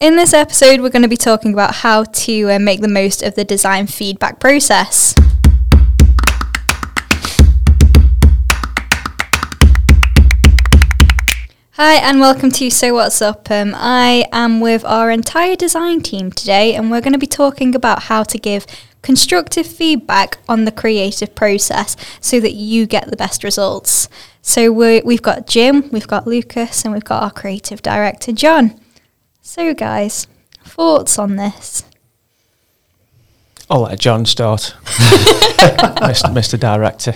In this episode, we're going to be talking about how to uh, make the most of the design feedback process. Hi, and welcome to So What's Up. Um, I am with our entire design team today, and we're going to be talking about how to give constructive feedback on the creative process so that you get the best results. So we we've got Jim, we've got Lucas, and we've got our creative director, John. So, guys, thoughts on this? I'll let John start, Mr. Mr. Director.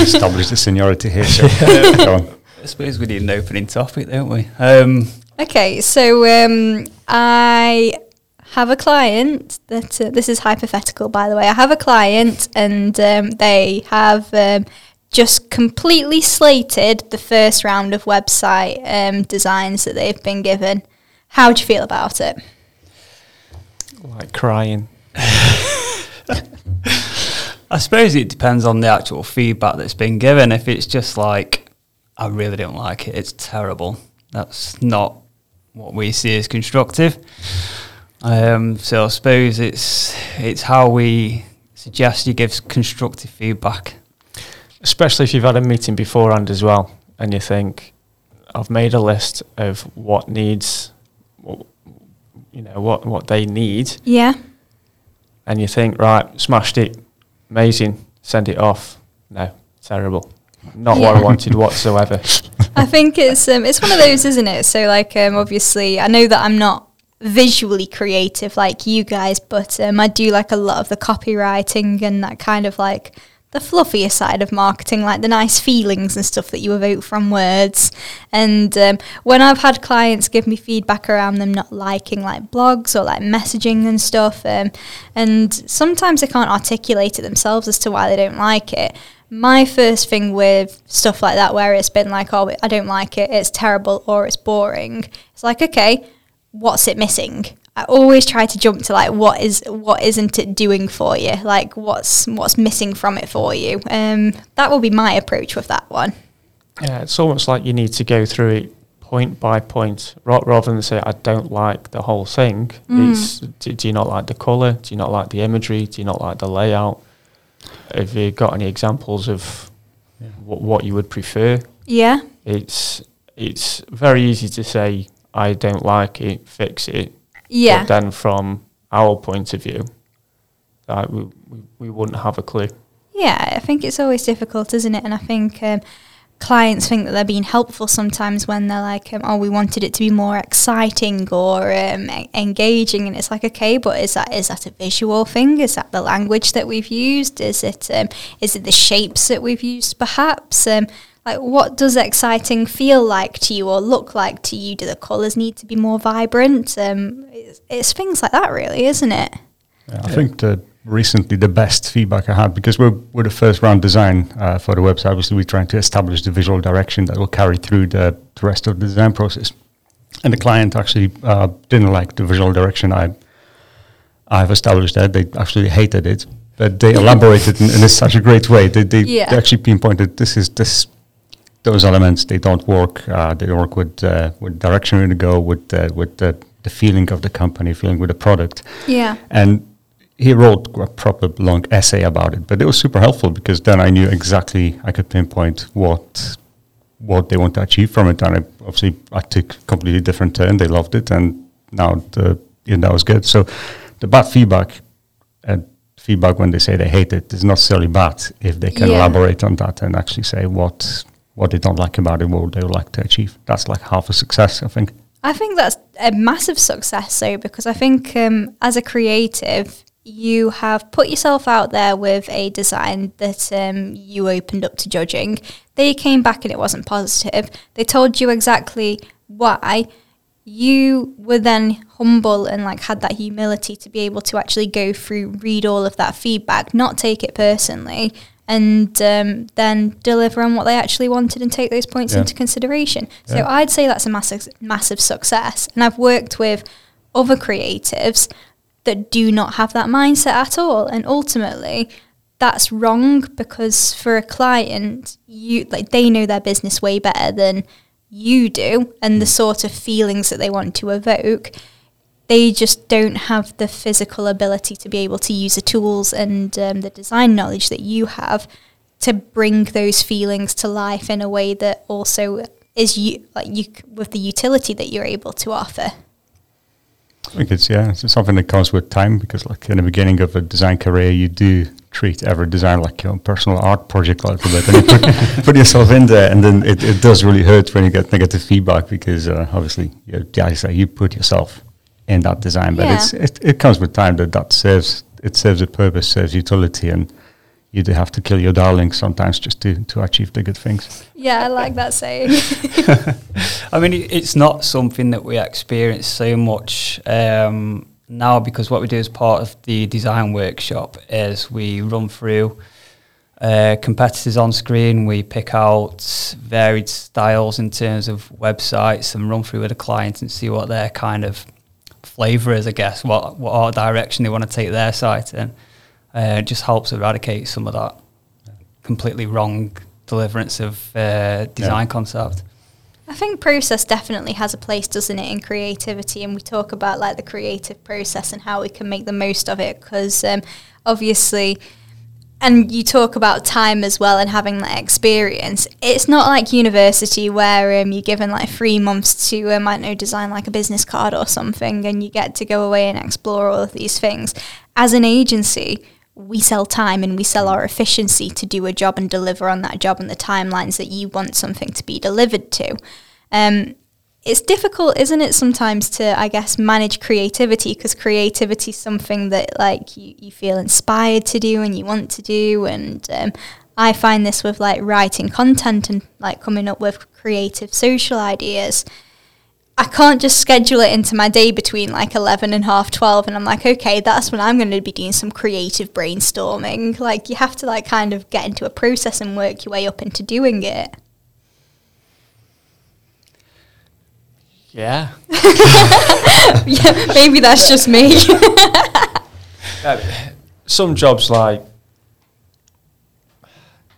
Establish the seniority here, so go on. I suppose we need an opening topic, don't we? Um, Okay, so um, I have a client that uh, this is hypothetical, by the way. I have a client, and um, they have um, just completely slated the first round of website um, designs that they've been given. How do you feel about it? Like crying. I suppose it depends on the actual feedback that's been given. If it's just like, I really don't like it, it's terrible. That's not what we see as constructive. Um, so I suppose it's it's how we suggest you give constructive feedback. Especially if you've had a meeting beforehand as well, and you think, I've made a list of what needs, what, you know, what what they need, Yeah. and you think, right, smashed it, amazing, send it off. No, terrible. Not what I wanted whatsoever. I think it's um, it's one of those, isn't it? So like um, obviously, I know that I'm not visually creative like you guys, but um, I do like a lot of the copywriting and that kind of like the fluffier side of marketing, like the nice feelings and stuff that you evoke from words. And um, when I've had clients give me feedback around them not liking like blogs or like messaging and stuff, um, and sometimes they can't articulate it themselves as to why they don't like it my first thing with stuff like that where it's been like oh i don't like it it's terrible or it's boring it's like okay what's it missing i always try to jump to like what is what isn't it doing for you like what's what's missing from it for you um that will be my approach with that one Yeah, it's almost like you need to go through it point by point, rather than say, I don't like the whole thing. Mm. It's, do, do you not like the colour? Do you not like the imagery? Do you not like the layout? Have you got any examples of Yeah. what, what you would prefer? yeah It's it's very easy to say, I don't like it, fix it. Yeah But then from our point of view, uh, we, we, we wouldn't have a clue. Yeah, I think it's always difficult, isn't it? And I think um, clients think that they're being helpful sometimes when they're like, um, "Oh, we wanted it to be more exciting or um, e- engaging," and it's like, "Okay, but is that is that a visual thing? Is that the language that we've used? Is it um, is it the shapes that we've used? Perhaps." Like, what does exciting feel like to you or look like to you? Do the colours need to be more vibrant? Um, it's, it's things like that, really, isn't it? Yeah, I think the recently the best feedback I had because we're we're the first round design uh, for the website. Obviously, we're trying to establish the visual direction that will carry through the, the rest of the design process. And the client actually uh, didn't like the visual direction I I've established. That they actually hated it, but they elaborated in, in such a great way. They they, Yeah. they actually pinpointed this is this those elements they don't work. Uh, they work with uh, with direction to go with uh, with the, the feeling of the company, feeling with the product. Yeah. And he wrote a proper long essay about it, but it was super helpful because then I knew exactly I could pinpoint what what they want to achieve from it. And I, obviously, I took a completely different turn. They loved it, and now the you know, that was good. So the bad feedback and feedback when they say they hate it is not necessarily bad if they can Yeah. elaborate on that and actually say what what they don't like about it, what they would like to achieve. That's like half a success, I think. I think that's a massive success, though, because I think um, as a creative, you have put yourself out there with a design that um, you opened up to judging. They came back and it wasn't positive. They told you exactly why. You were then humble and like had that humility to be able to actually go through, read all of that feedback, not take it personally, and um, then deliver on what they actually wanted and take those points Yeah. into consideration. So Yeah. I'd say that's a massive, massive success. And I've worked with other creatives that do not have that mindset at all, and ultimately, that's wrong because for a client, you like they know their business way better than you do, and the sort of feelings that they want to evoke. They just don't have the physical ability to be able to use the tools and um, the design knowledge that you have to bring those feelings to life in a way that also is you like you with the utility that you're able to offer. I think it's yeah, it's something that comes with time because like in the beginning of a design career, you do treat every design like your personal art project a little bit, and you put, put yourself in there, and then it, it does really hurt when you get negative feedback because uh, obviously, you, you put yourself in that design, but Yeah. it's it, it comes with time that that serves it serves a purpose, serves utility, and you do have to kill your darlings sometimes just to to achieve the good things. Yeah, I like that saying. I mean, it's not something that we experience so much um, now because what we do as part of the design workshop is we run through uh, competitors on screen. We pick out varied styles in terms of websites and run through with a client and see what their kind of flavour is, I guess, what, what art direction they want to take their site in. Uh, it just helps eradicate some of that completely wrong deliverance of uh, design concept. I think process definitely has a place, doesn't it, in creativity? And we talk about like the creative process and how we can make the most of it because um, obviously, and you talk about time as well and having that experience. It's not like university where um, you're given like three months to, um, I know, design like a business card or something and you get to go away and explore all of these things. As an agency, we sell time and we sell our efficiency to do a job and deliver on that job and the timelines that you want something to be delivered to. Um, it's difficult, isn't it, sometimes to, I guess, manage creativity because creativity is something that like you, you feel inspired to do and you want to do. And um, I find this with like writing content and like coming up with creative social ideas. I can't just schedule it into my day between like 11 and half 12 and I'm like, okay, that's when I'm going to be doing some creative brainstorming. Like you have to like kind of get into a process and work your way up into doing it. Yeah. yeah, maybe that's just me. Uh, some jobs like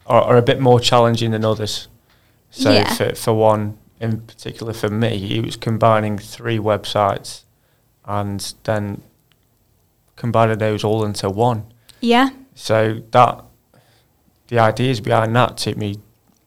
are, are a bit more challenging than others. So Yeah. for for one in particular for me, it was combining three websites and then combining those all into one. yeah, So that the ideas behind that took me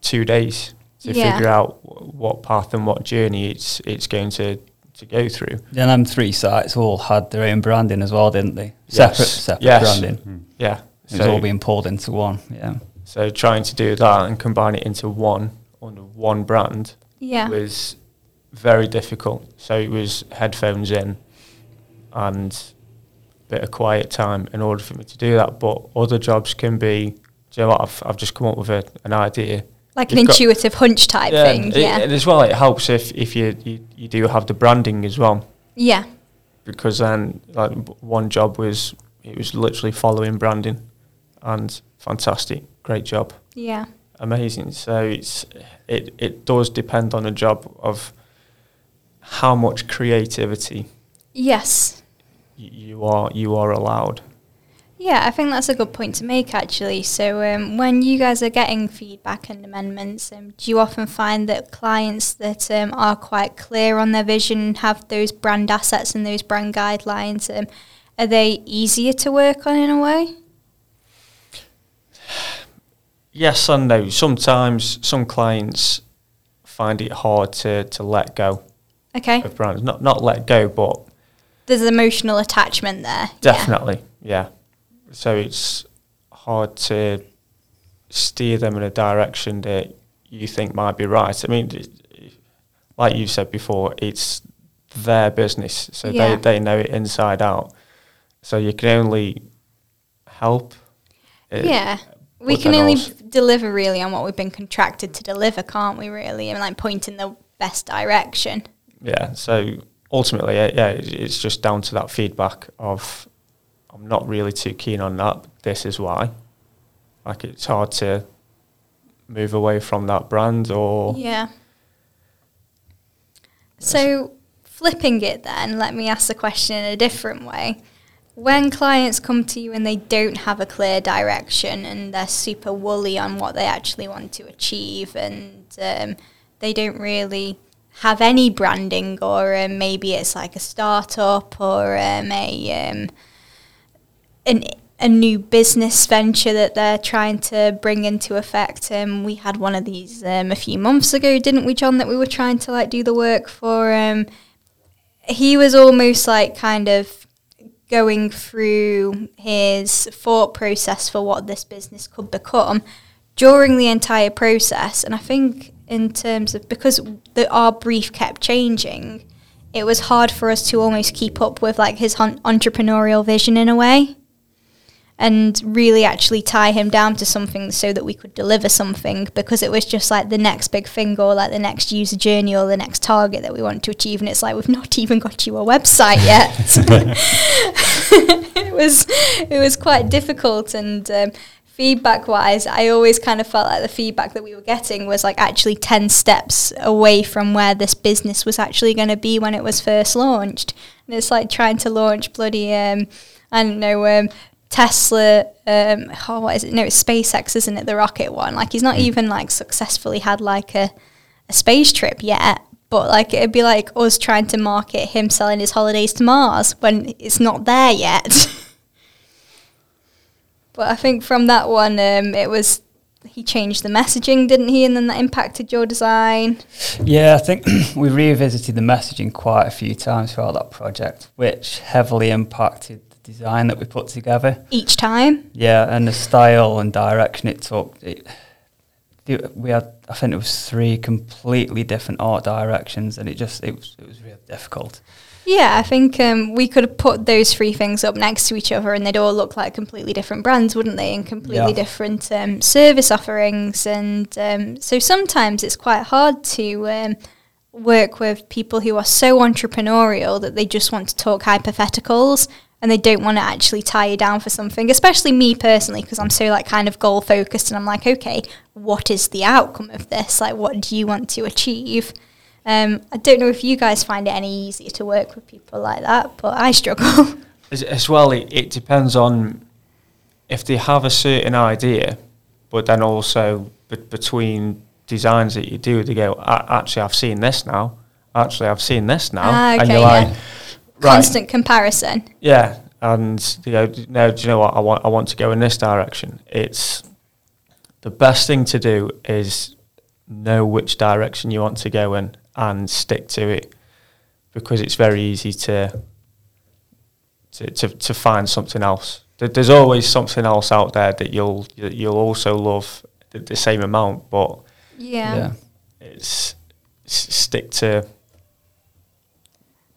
two days to Yeah. figure out what path and what journey it's it's going to, to go through. Then them three sites all had their own branding as well, didn't they? Yes. Separate, separate Yes. branding. Hmm. Yeah. It was all being pulled into one. Yeah. So trying to do that and combine it into one under one brand yeah, was very difficult. So it was headphones in and a bit of quiet time in order for me to do that. But other jobs can be, do you know what, I've, I've just come up with a, an idea. Like an intuitive hunch type thing. it- Yeah, And as well, it helps if, if you, you, you do have the branding as well. yeah, Because then like one job was, it was literally following branding and fantastic, great job. yeah, amazing. So it's it it does depend on a job of how much creativity yes. you are you are allowed. Yeah, I think that's a good point to make actually. So, um, when you guys are getting feedback and amendments, um, do you often find that clients that um, are quite clear on their vision, have those brand assets and those brand guidelines, um, are they easier to work on in a way? Yes and no. Sometimes some clients find it hard to, to let go Okay, of brands. Not not let go, but there's emotional attachment there. yeah. definitely, yeah. So it's hard to steer them in a direction that you think might be right. I mean, like you said before, it's their business, so Yeah. they, they know it inside out. So you can only help. it, Yeah. We can only deliver really on what we've been contracted to deliver, can't we? Really, and like point in the best direction. Yeah. So ultimately, yeah, it's just down to that feedback of I'm not really too keen on that. This is why. Like it's hard to move away from that brand or Yeah. So, flipping it then, let me ask the question in a different way. When clients come to you and they don't have a clear direction and they're super woolly on what they actually want to achieve and um, they don't really have any branding, or um, maybe it's like a startup or um, a um, an a new business venture that they're trying to bring into effect. Um, we had one of these um, a few months ago, didn't we, John? That we were trying to like do the work for. Um, he was almost like kind of going through his thought process for what this business could become during the entire process, and I think in terms of because the, our brief kept changing, it was hard for us to almost keep up with like his entrepreneurial vision in a way and really actually tie him down to something so that we could deliver something because it was just like the next big thing or like the next user journey or the next target that we want to achieve. And it's like we've not even got you a website yet. It was it was quite difficult. And um, feedback wise i always kind of felt like the feedback that we were getting was like actually 10 steps away from where this business was actually going to be when it was first launched. And it's like trying to launch bloody um, I don't know, um, Tesla, um, oh, what is it? No, it's SpaceX, isn't it? The rocket one. Like he's not mm. even like successfully had like a, a space trip yet. But like it'd be like us trying to market him selling his holidays to Mars when it's not there yet. but I think from that one, um, it was he changed the messaging, didn't he? And then that impacted your design. Yeah, I think we revisited the messaging quite a few times throughout that project, which heavily impacted design that we put together each time. Yeah, and the style and direction it took. It, we had, I think it was three completely different art directions, and it just it was it was really difficult. Yeah, I think um, we could have put those three things up next to each other, and they'd all look like completely different brands, wouldn't they? And completely yeah. different um, service offerings, and um, so sometimes it's quite hard to um, work with people who are so entrepreneurial that they just want to talk hypotheticals and they don't want to actually tie you down for something especially me personally because i'm so like kind of goal focused and i'm like okay what is the outcome of this? Like what do you want to achieve? Um, i don't know if you guys find it any easier to work with people like that but i struggle. As, as well it, it depends on if they have a certain idea but then also be- between designs that you do they go actually i've seen this now. Actually i've seen this now. Ah, okay, and you're yeah. Like constant comparison. Yeah, and you know, no, do you know what? I want I want to go in this direction. It's the best thing to do is know which direction you want to go in and stick to it, because it's very easy to to to, to find something else. There's always something else out there that you'll you'll also love the, the same amount, but yeah, yeah it's stick to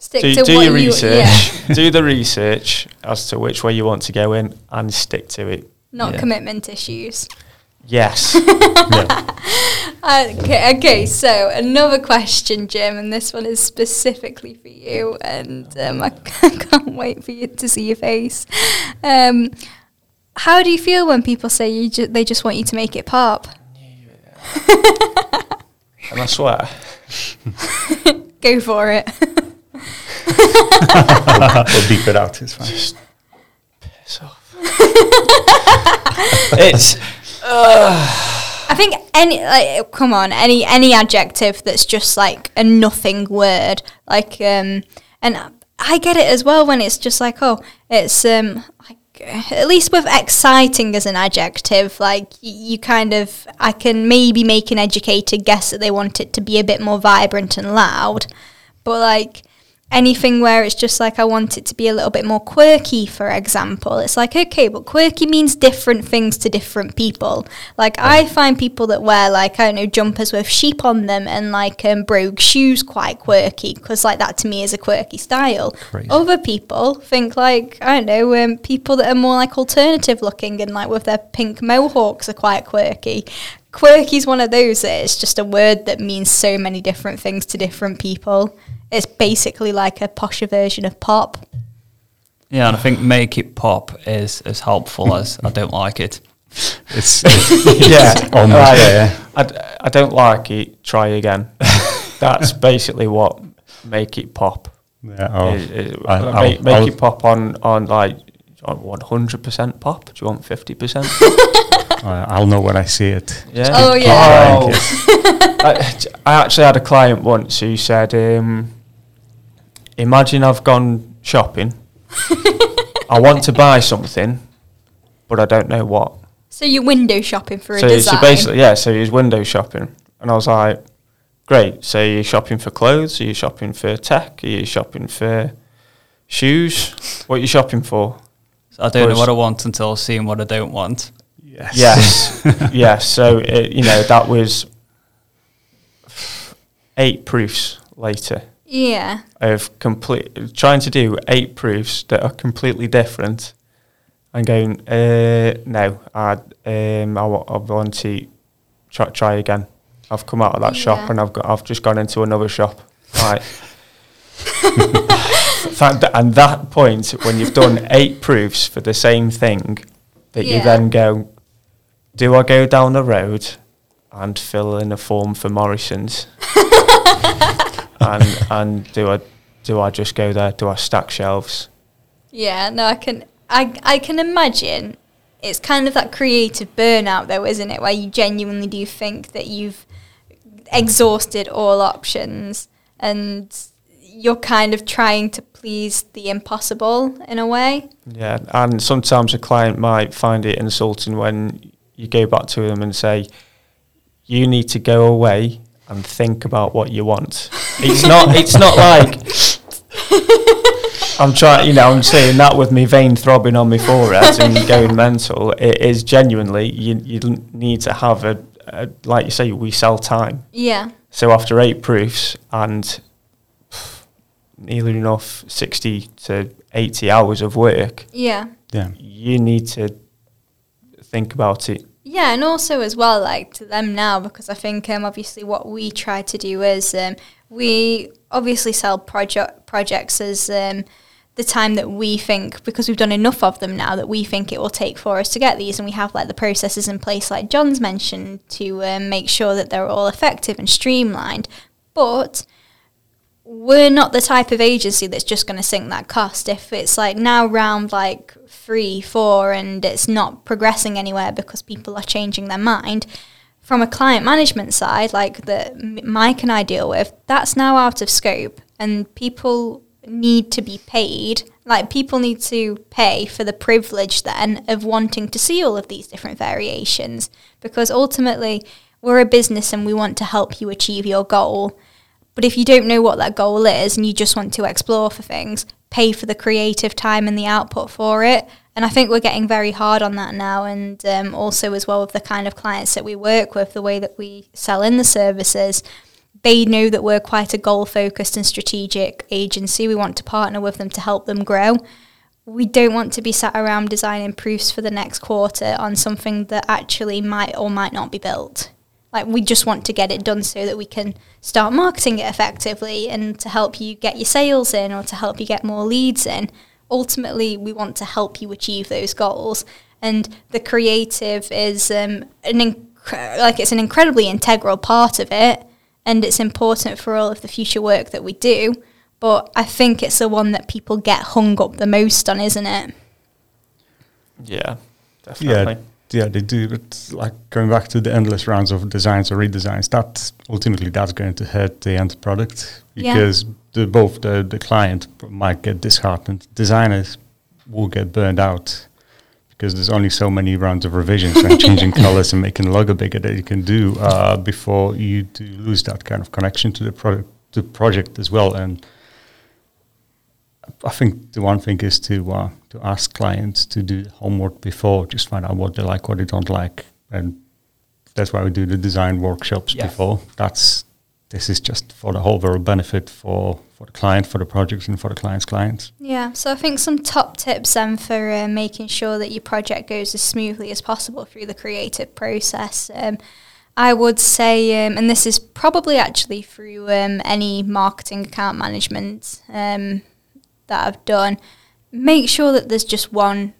stick do, to do your you, research. Yeah. do the research as to which way you want to go in and stick to it. Not yeah. commitment issues. Yes. okay, okay, so another question, Jim, and this one is specifically for you, and um, I can't wait for you to see your face. Um, how do you feel when people say you ju- they just want you to make it pop? and I swear. Go for it we'll beep it out. It's fine. Just piss off. it's. Uh. I think any like come on any any adjective that's just like a nothing word like um and I get it as well when it's just like oh it's um like at least with exciting as an adjective like y- you kind of I can maybe make an educated guess that they want it to be a bit more vibrant and loud but like anything where it's just like I want it to be a little bit more quirky, for example. It's like, okay, but quirky means different things to different people. Like. I find people that wear, like, I don't know, jumpers with sheep on them and, like, um, brogue shoes quite quirky, because, like, that to me is a quirky style. Crazy. Other people think, like, I don't know, um, people that are more, like, alternative looking and, like, with their pink mohawks are quite quirky. Quirky is one of those that it's just a word that means so many different things to different people it's basically like a posher version of pop. Yeah, and I think make it pop is as helpful as I don't like it. It's, yeah, almost right. yeah. I, I don't like it. Try again. That's basically what make it pop. Yeah, oh, is, is, I, make, make it pop on on like you one hundred percent pop? Do you want fifty percent? I'll know when I see it. Yeah. Oh, yeah. Oh. I, I actually had a client once who said, um, "Imagine I've gone shopping. I want to buy something, but I don't know what." So you're window shopping for a So, design. so basically, yeah. So he was window shopping, and I was like, "Great. So you're shopping for clothes? Are you shopping for tech? Are you shopping for shoes? What are you shopping for?" So I don't know what I want until seeing what I don't want. Yes. Yes, yes. So it, you know that was eight proofs later yeah. of complete trying to do eight proofs that are completely different, and going, uh, no, I um, I, want to try, try again. I've come out of that shop and I've got I've just gone into another shop. Right. That- and that point when you've done eight proofs for the same thing, that you then go, do I go down the road and fill in a form for Morrison's? and and do I do I just go there? Do I stack shelves? Yeah, no, I can I I can imagine it's kind of that creative burnout though, isn't it? Where you genuinely do think that you've exhausted all options and you're kind of trying to please the impossible in a way. Yeah, and sometimes a client might find it insulting when you go back to them and say, "You need to go away and think about what you want." It's not. It's not like I'm trying. You know, I'm saying that with my vein throbbing on my forehead and going mental. It is genuinely. You you need to have a, a like you say. We sell time. Yeah. So after eight proofs and nearly enough sixty to eighty hours of work Yeah. Yeah. you need to think about it. Yeah, and also as well, like to them now, because I think um, obviously what we try to do is um, we obviously sell project projects as um, the time that we think because we've done enough of them now that we think it will take for us to get these, and we have like the processes in place, like John's mentioned, to um, make sure that they're all effective and streamlined. But we're not the type of agency that's just going to sink that cost. If it's like now round like three, four, and it's not progressing anywhere because people are changing their mind, from a client management side, like that Mike and I deal with, that's now out of scope, and people need to be paid. Like people need to pay for the privilege then of wanting to see all of these different variations, because ultimately we're a business and we want to help you achieve your goal. But if you don't know what that goal is and you just want to explore for things, pay for the creative time and the output for it. And I think we're getting very hard on that now. And um, also, as well, with the kind of clients that we work with, the way that we sell in the services, they know that we're quite a goal focused and strategic agency. We want to partner with them to help them grow. We don't want to be sat around designing proofs for the next quarter on something that actually might or might not be built. Like we just want to get it done so that we can start marketing it effectively and to help you get your sales in or to help you get more leads in. Ultimately, we want to help you achieve those goals. And the creative is um, an inc- like it's an incredibly integral part of it, and it's important for all of the future work that we do. But I think it's the one that people get hung up the most on, isn't it? Yeah, definitely. Yeah, yeah, they do. But like going back to the endless rounds of designs or redesigns, that ultimately that's going to hurt the end product Yeah. because the, both the the client might get disheartened, designers will get burned out because there's only so many rounds of revisions and changing colors and making the logo bigger that you can do uh, before you do lose that kind of connection to the product, to project as well. And I think the one thing is to uh, to ask clients to do the homework before, just find out what they like, what they don't like, and that's why we do the design workshops Yeah. before. That's this is just for the whole world benefit for for the client, for the projects, and for the client's clients. Yeah, so I think some top tips then for uh, making sure that your project goes as smoothly as possible through the creative process. Um, I would say, um, and this is probably actually through um, any marketing account management um, that I've done, make sure that there's just one,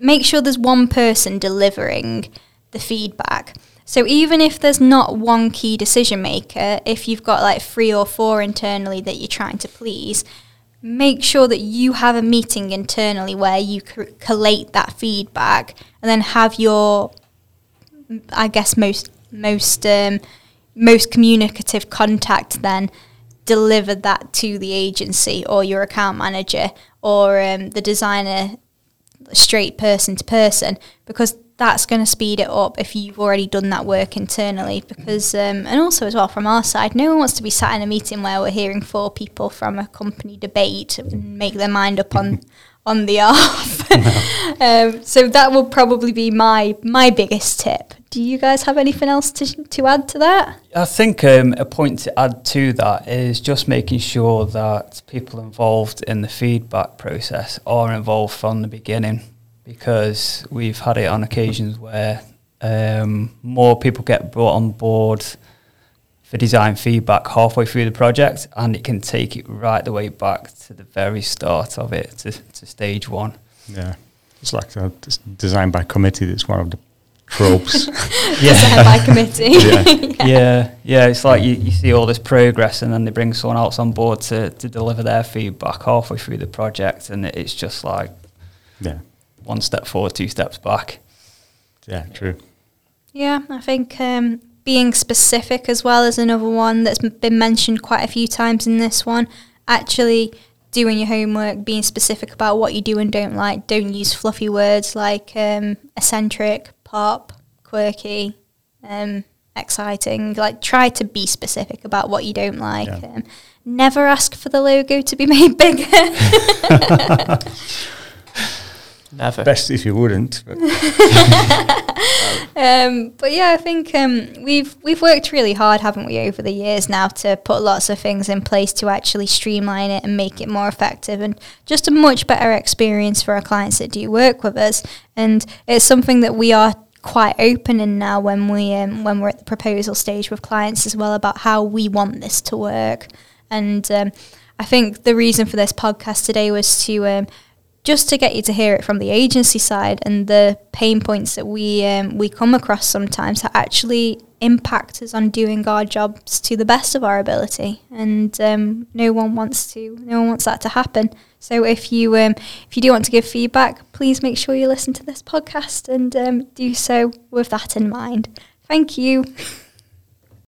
make sure there's one person delivering the feedback. So even if there's not one key decision maker, if you've got like three or four internally that you're trying to please, make sure that you have a meeting internally where you c- collate that feedback and then have your I guess most most um, most communicative contact then deliver that to the agency or your account manager or um, the designer straight person to person because that's going to speed it up if you've already done that work internally because um, and also as well from our side no one wants to be sat in a meeting where we're hearing four people from a company debate and make their mind up on on the off. Um, so that will probably be my my biggest tip. Do you guys have anything else to, to add to that? I think um, a point to add to that is just making sure that people involved in the feedback process are involved from the beginning because we've had it on occasions where um, more people get brought on board for design feedback halfway through the project and it can take it right the way back to the very start of it to, to stage one. Yeah, it's like a design by committee. That's one of the tropes. yeah. by committee yeah. yeah, yeah. It's like you, you see all this progress, and then they bring someone else on board to, to deliver their feedback halfway through the project, and it's just like yeah, one step forward, two steps back. yeah, true. Yeah, I think um, being specific as well is another one that's been mentioned quite a few times in this one. Actually, doing your homework, being specific about what you do and don't like. Don't use fluffy words like um, eccentric, pop, quirky, um, exciting. Like, try to be specific about what you don't like. Yeah. Um, never ask for the logo to be made bigger. Never. Best if you wouldn't. But Um, but yeah, I think um, we've we've worked really hard, haven't we, over the years now to put lots of things in place to actually streamline it and make it more effective and just a much better experience for our clients that do work with us. And it's something that we are quite open in now when we um, when we're at the proposal stage with clients as well about how we want this to work. And um, I think the reason for this podcast today was to um, just to get you to hear it from the agency side and the pain points that we um, we come across sometimes that actually impact us on doing our jobs to the best of our ability. And um, no one wants to no one wants that to happen. So if you um, if you do want to give feedback please make sure you listen to this podcast and um, do so with that in mind. Thank you